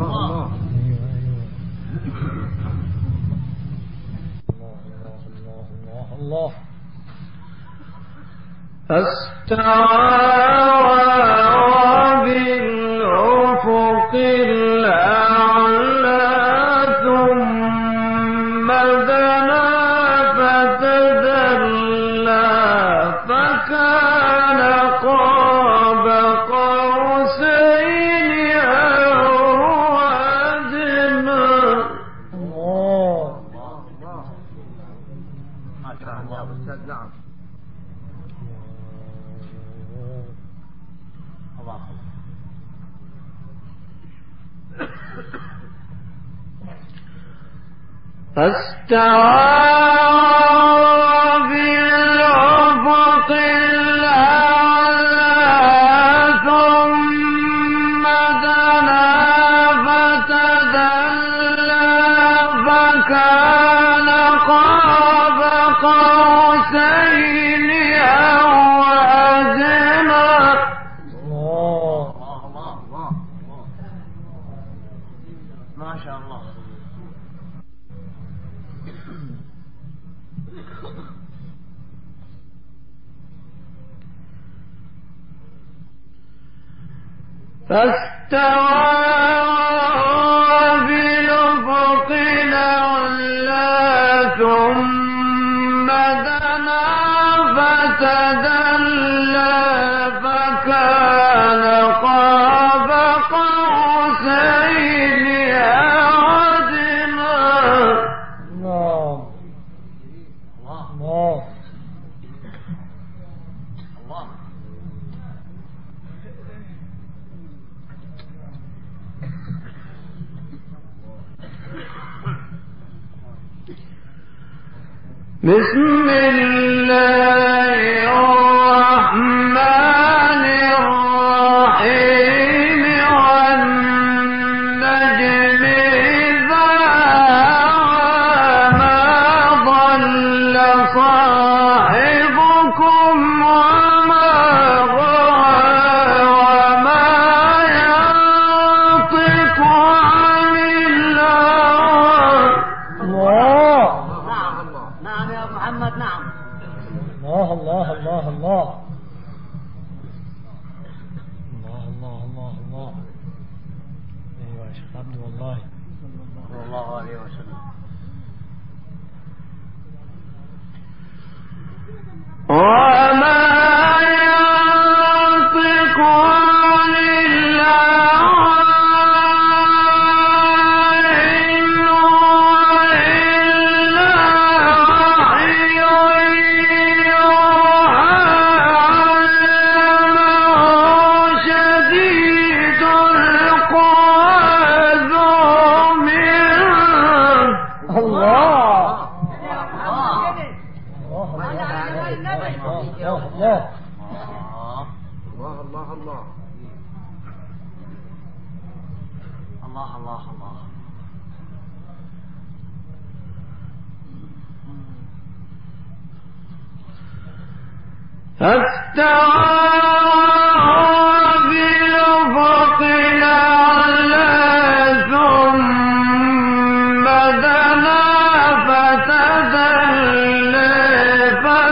الله الله. أستعار بالله استعان بسم الله.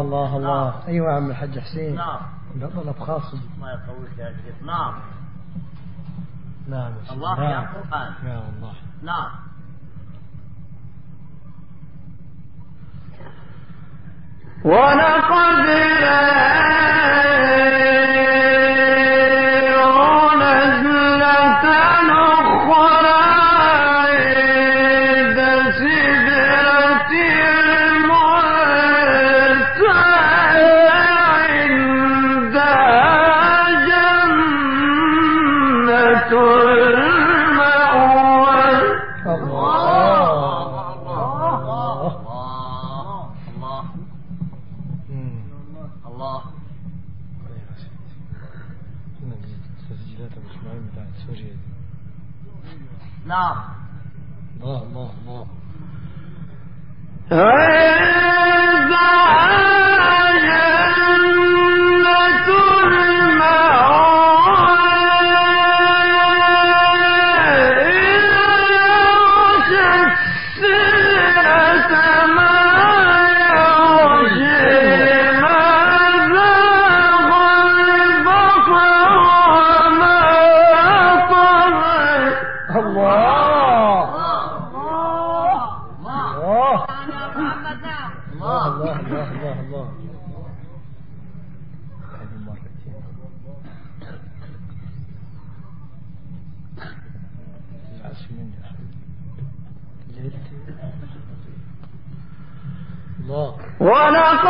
الله الله نعم. أيوة يا عم الحاج حسين. نعم. ده طلب خاص الله يقويك يا شيخ. نعم. نعم. الله يا نعم. قرآن. يا الله. نعم. ولقد ولقد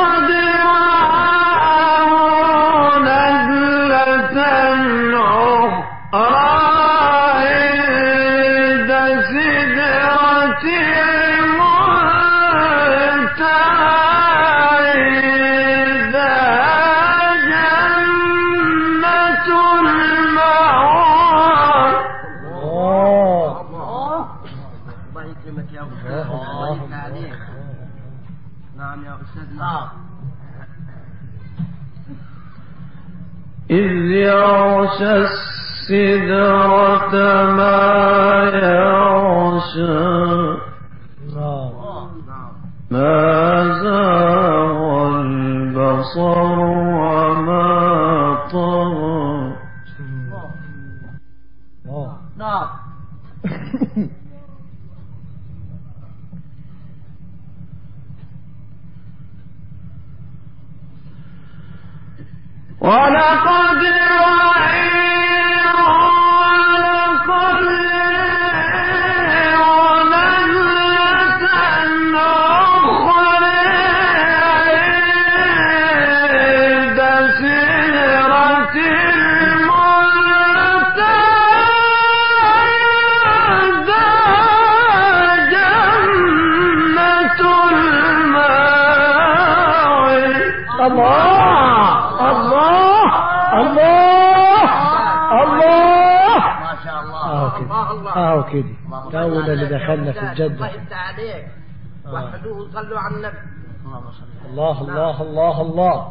اللہ اللہ.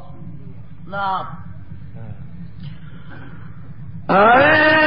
نعم. اے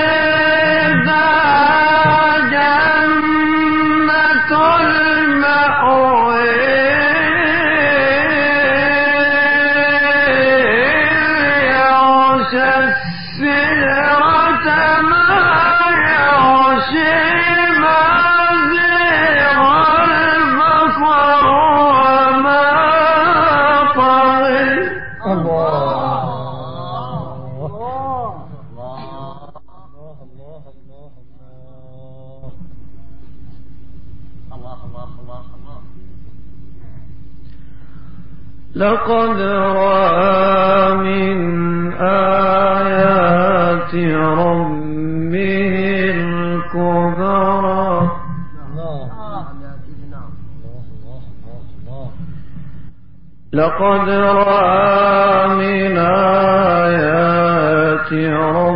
لقد رأى من آيات ربه الكبرى. لقد رأى من آيات ربه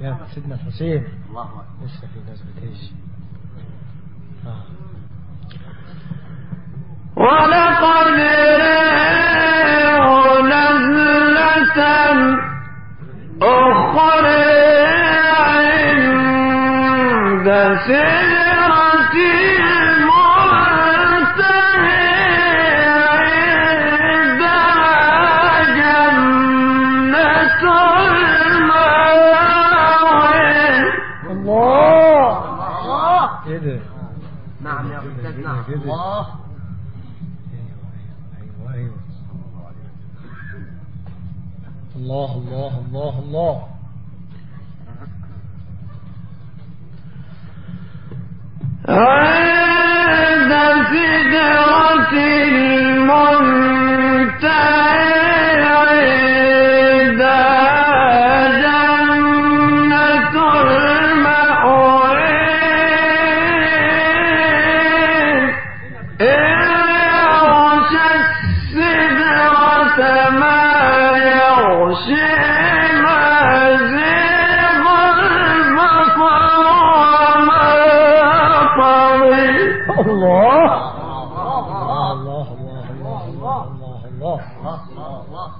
يا سيدنا الحسين. الله أكبر. لسه في نزلة بتعيش آه. ولقد رآه نزلة أخرى عند سدرة الله الله الله الله. عند سدرة المنتهى الله. الله الله الله الله الله الله الله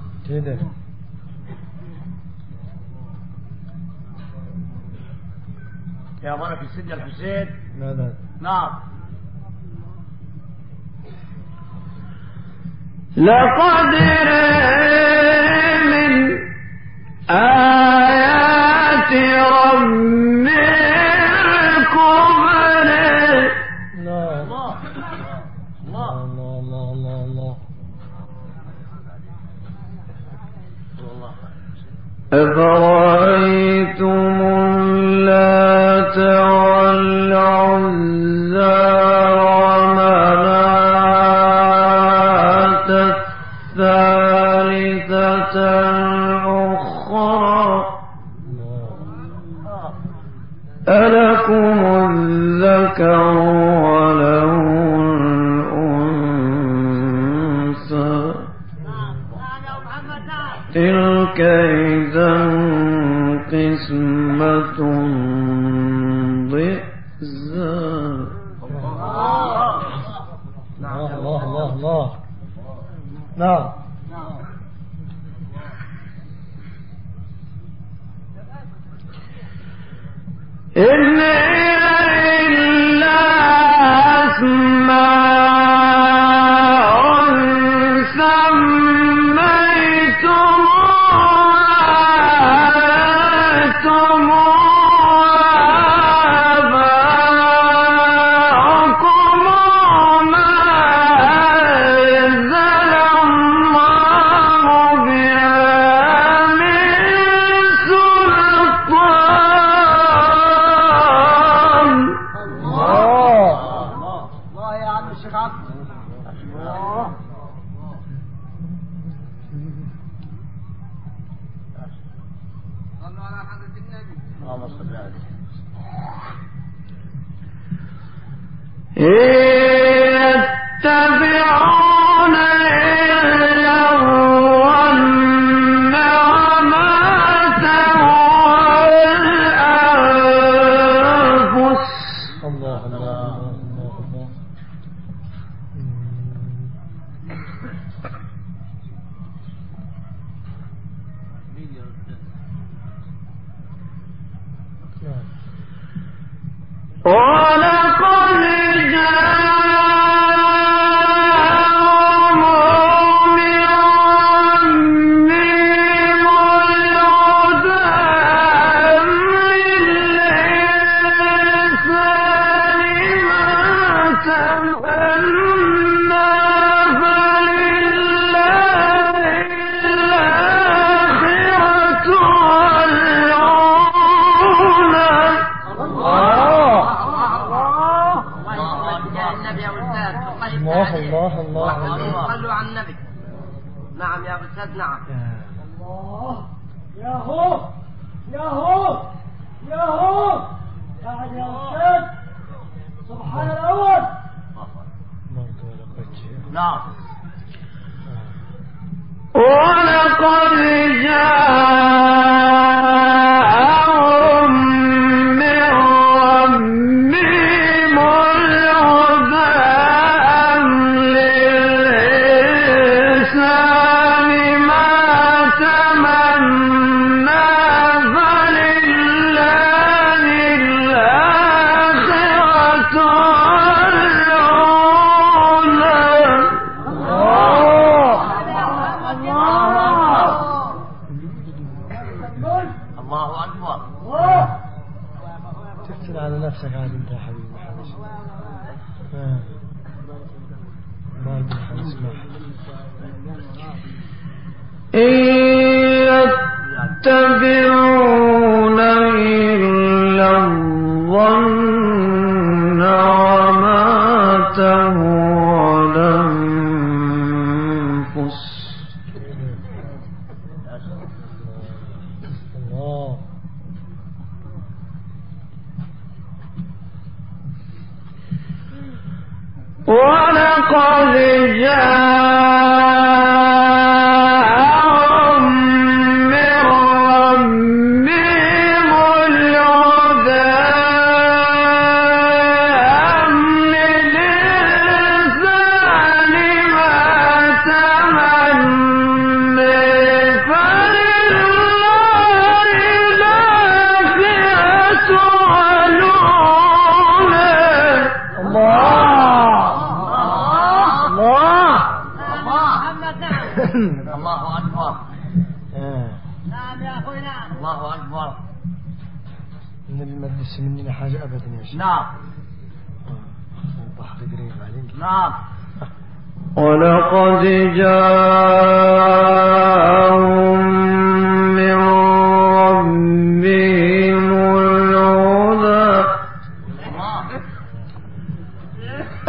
يا بركة سيدنا الحسين. لا لا. نعم. لقد من آيات ربي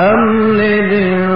أم للإنسان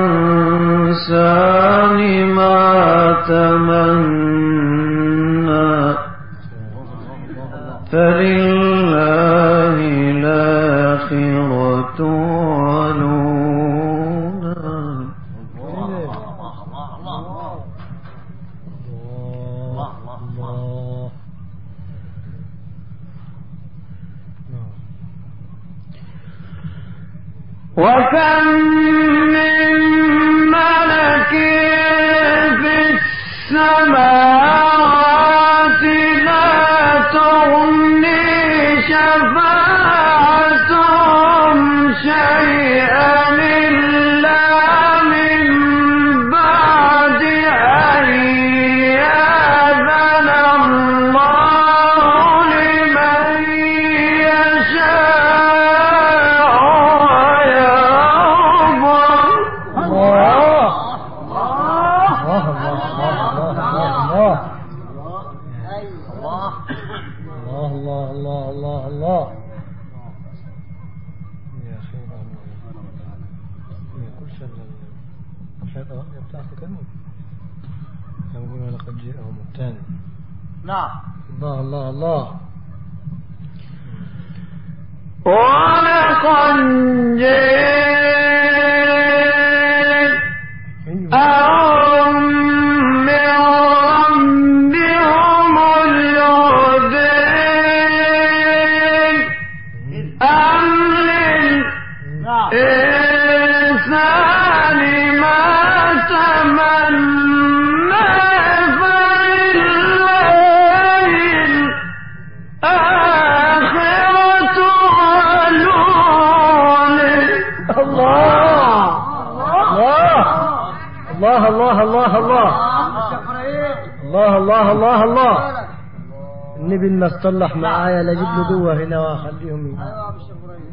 عايزين اصطلح معايا لا أجيب له دوه هنا واخليهم يجي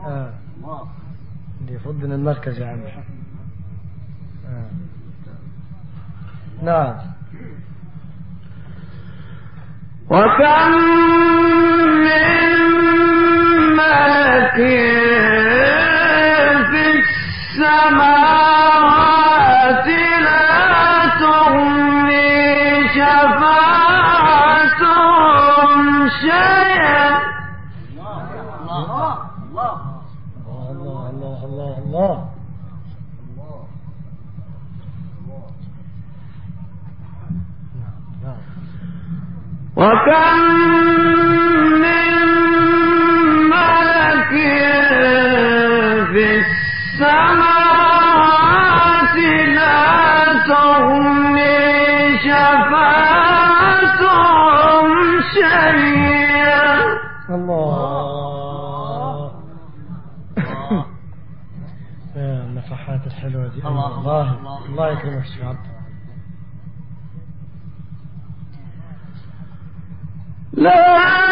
آه. دي فضنا المركز يا عم. آه. نعم. وكم من ملك الله. الله الله الله, الله, الله. الله يكرمك الله لا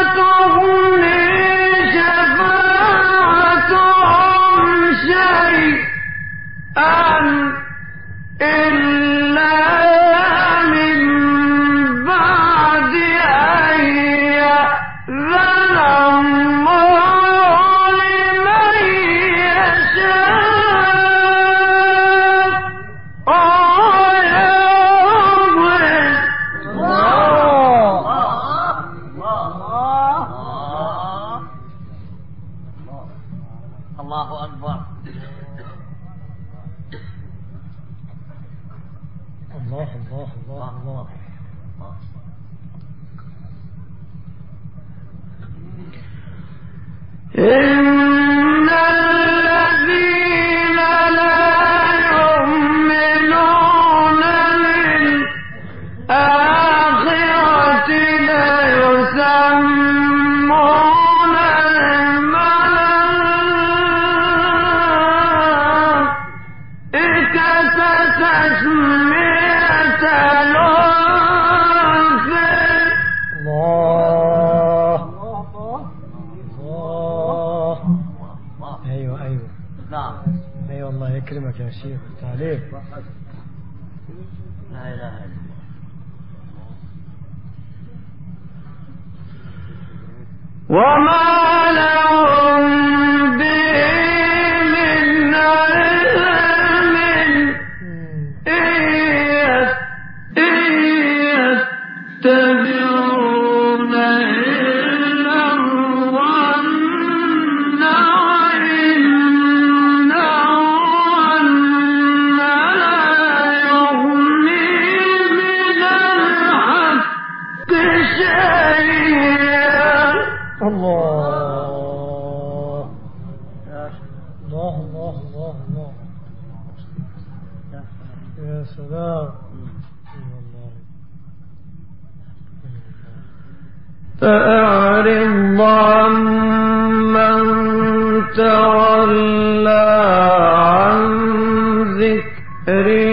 أريد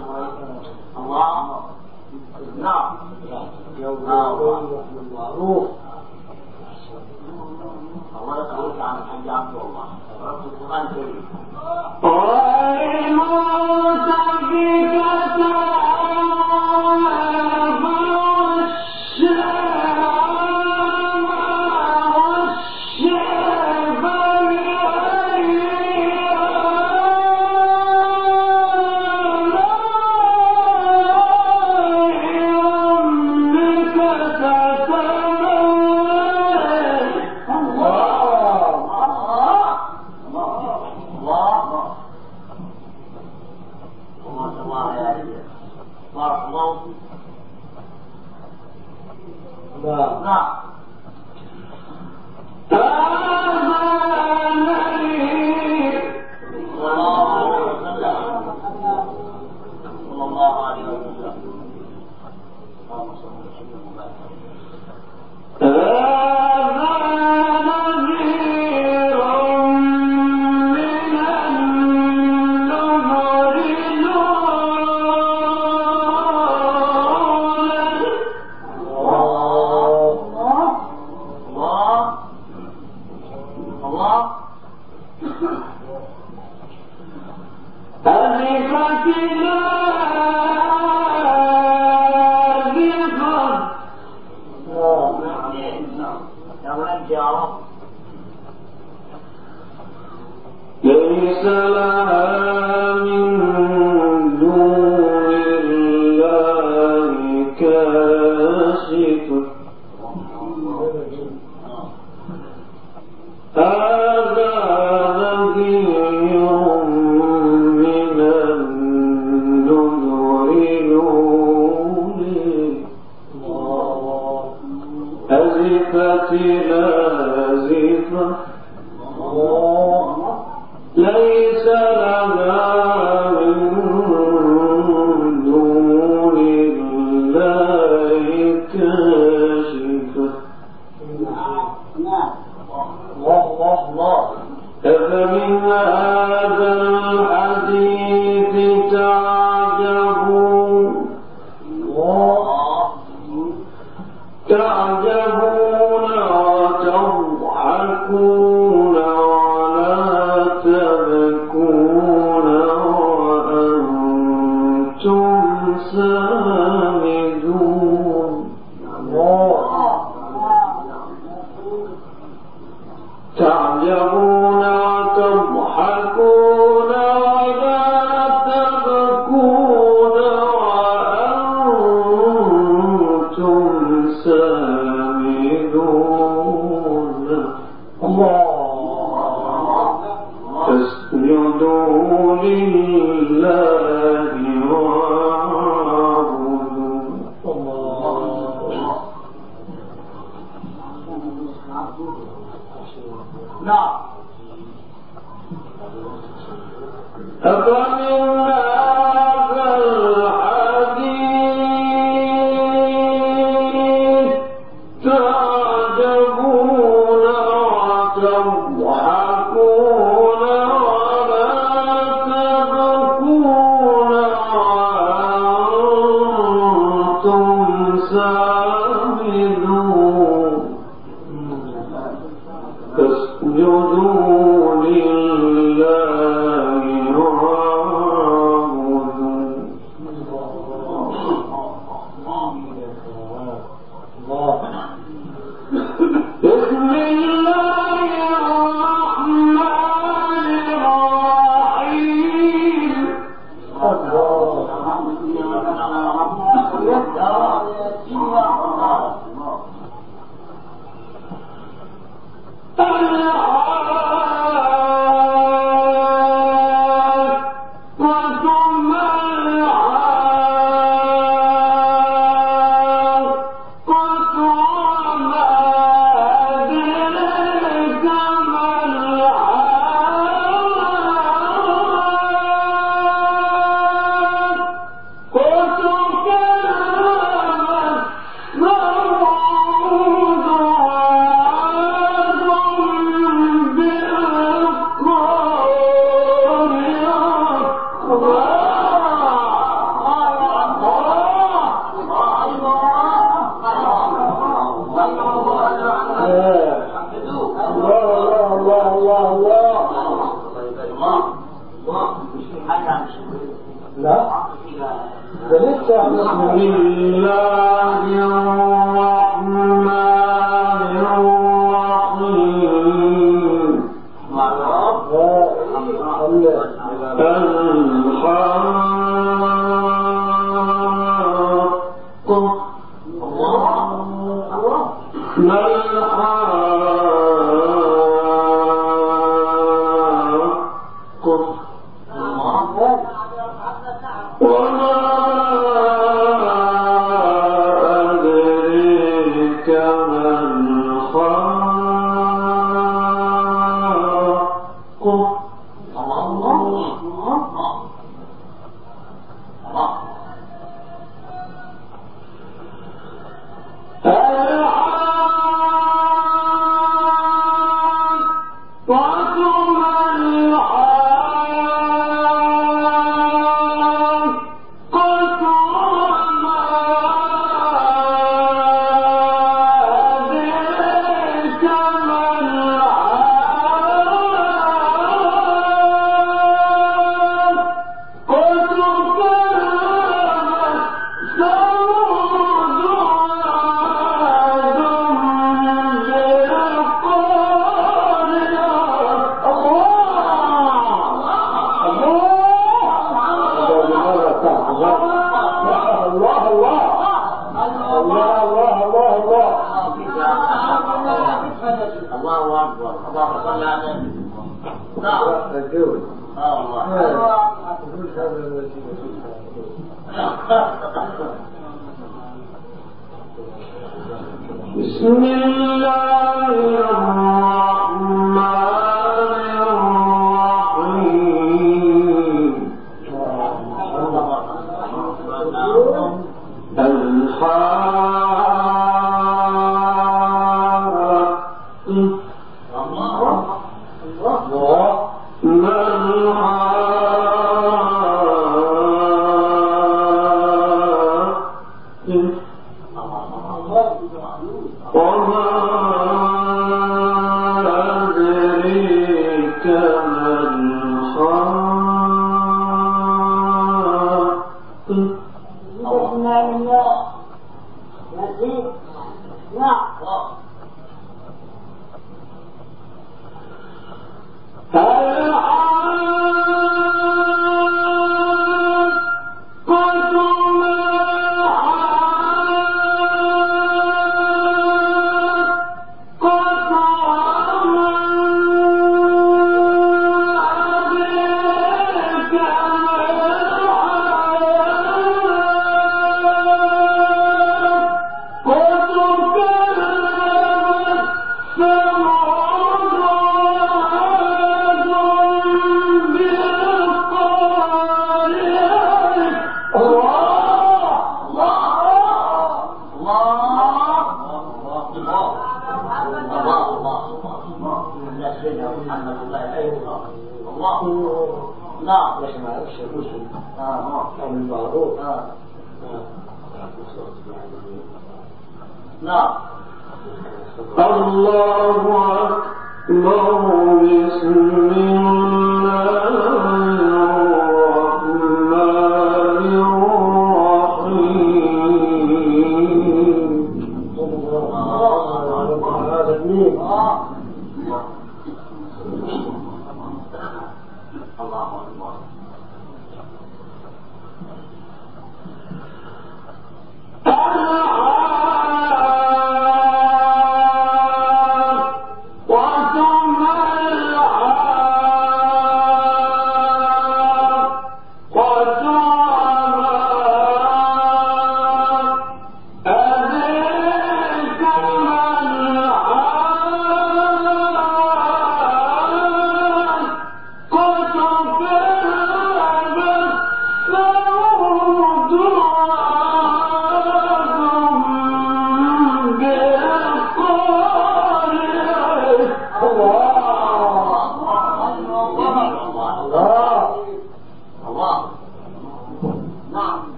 tomorrow. Ah. سامدون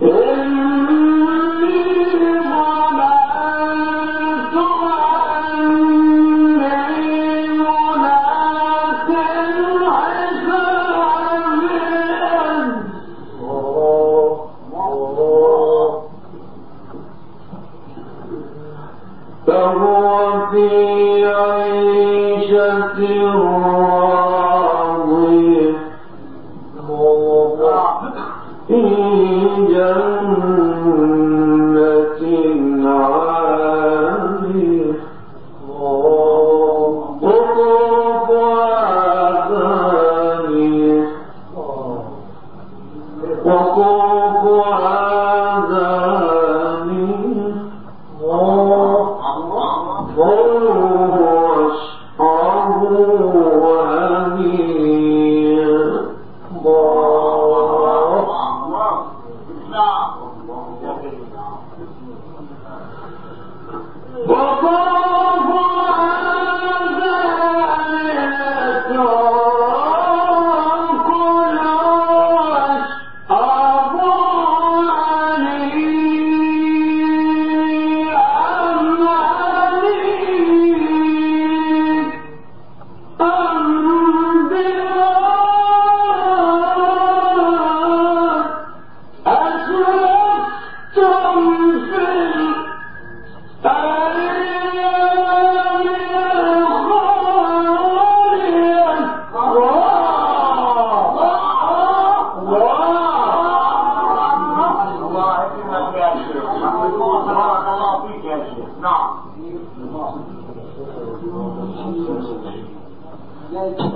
فهو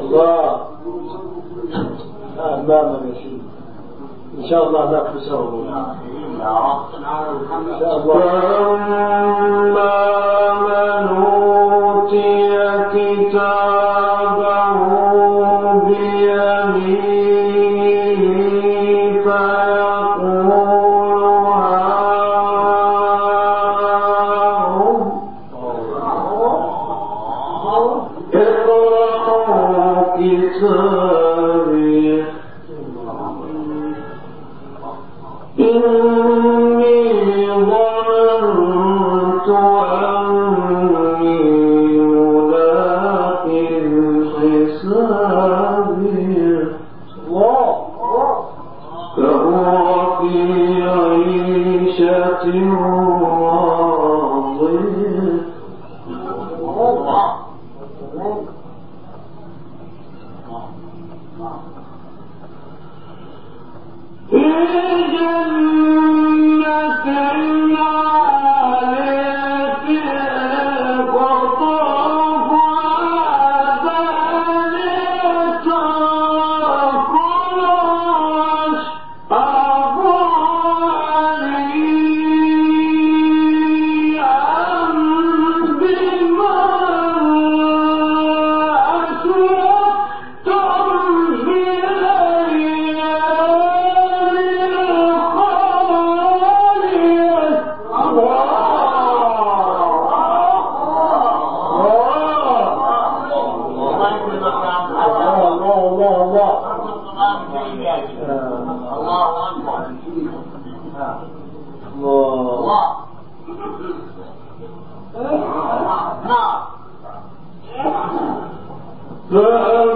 الله أمامنا يا إن شاء الله إن شاء الله من أوتي The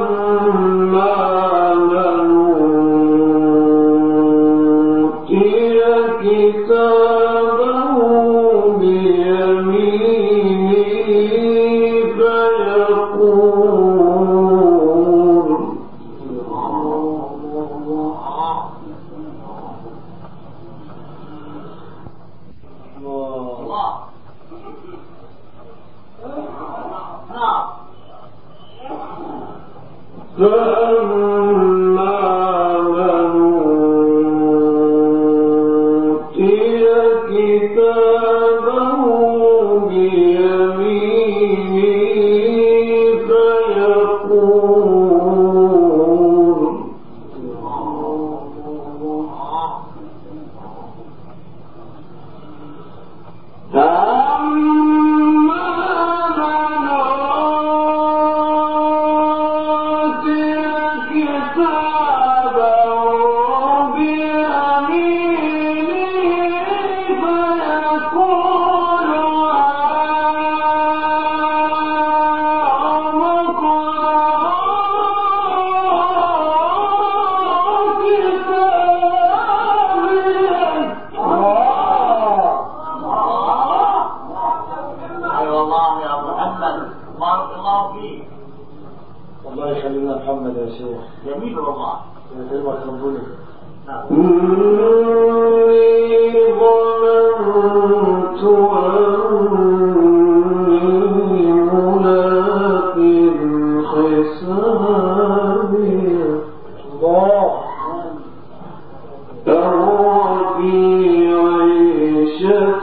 في عيشة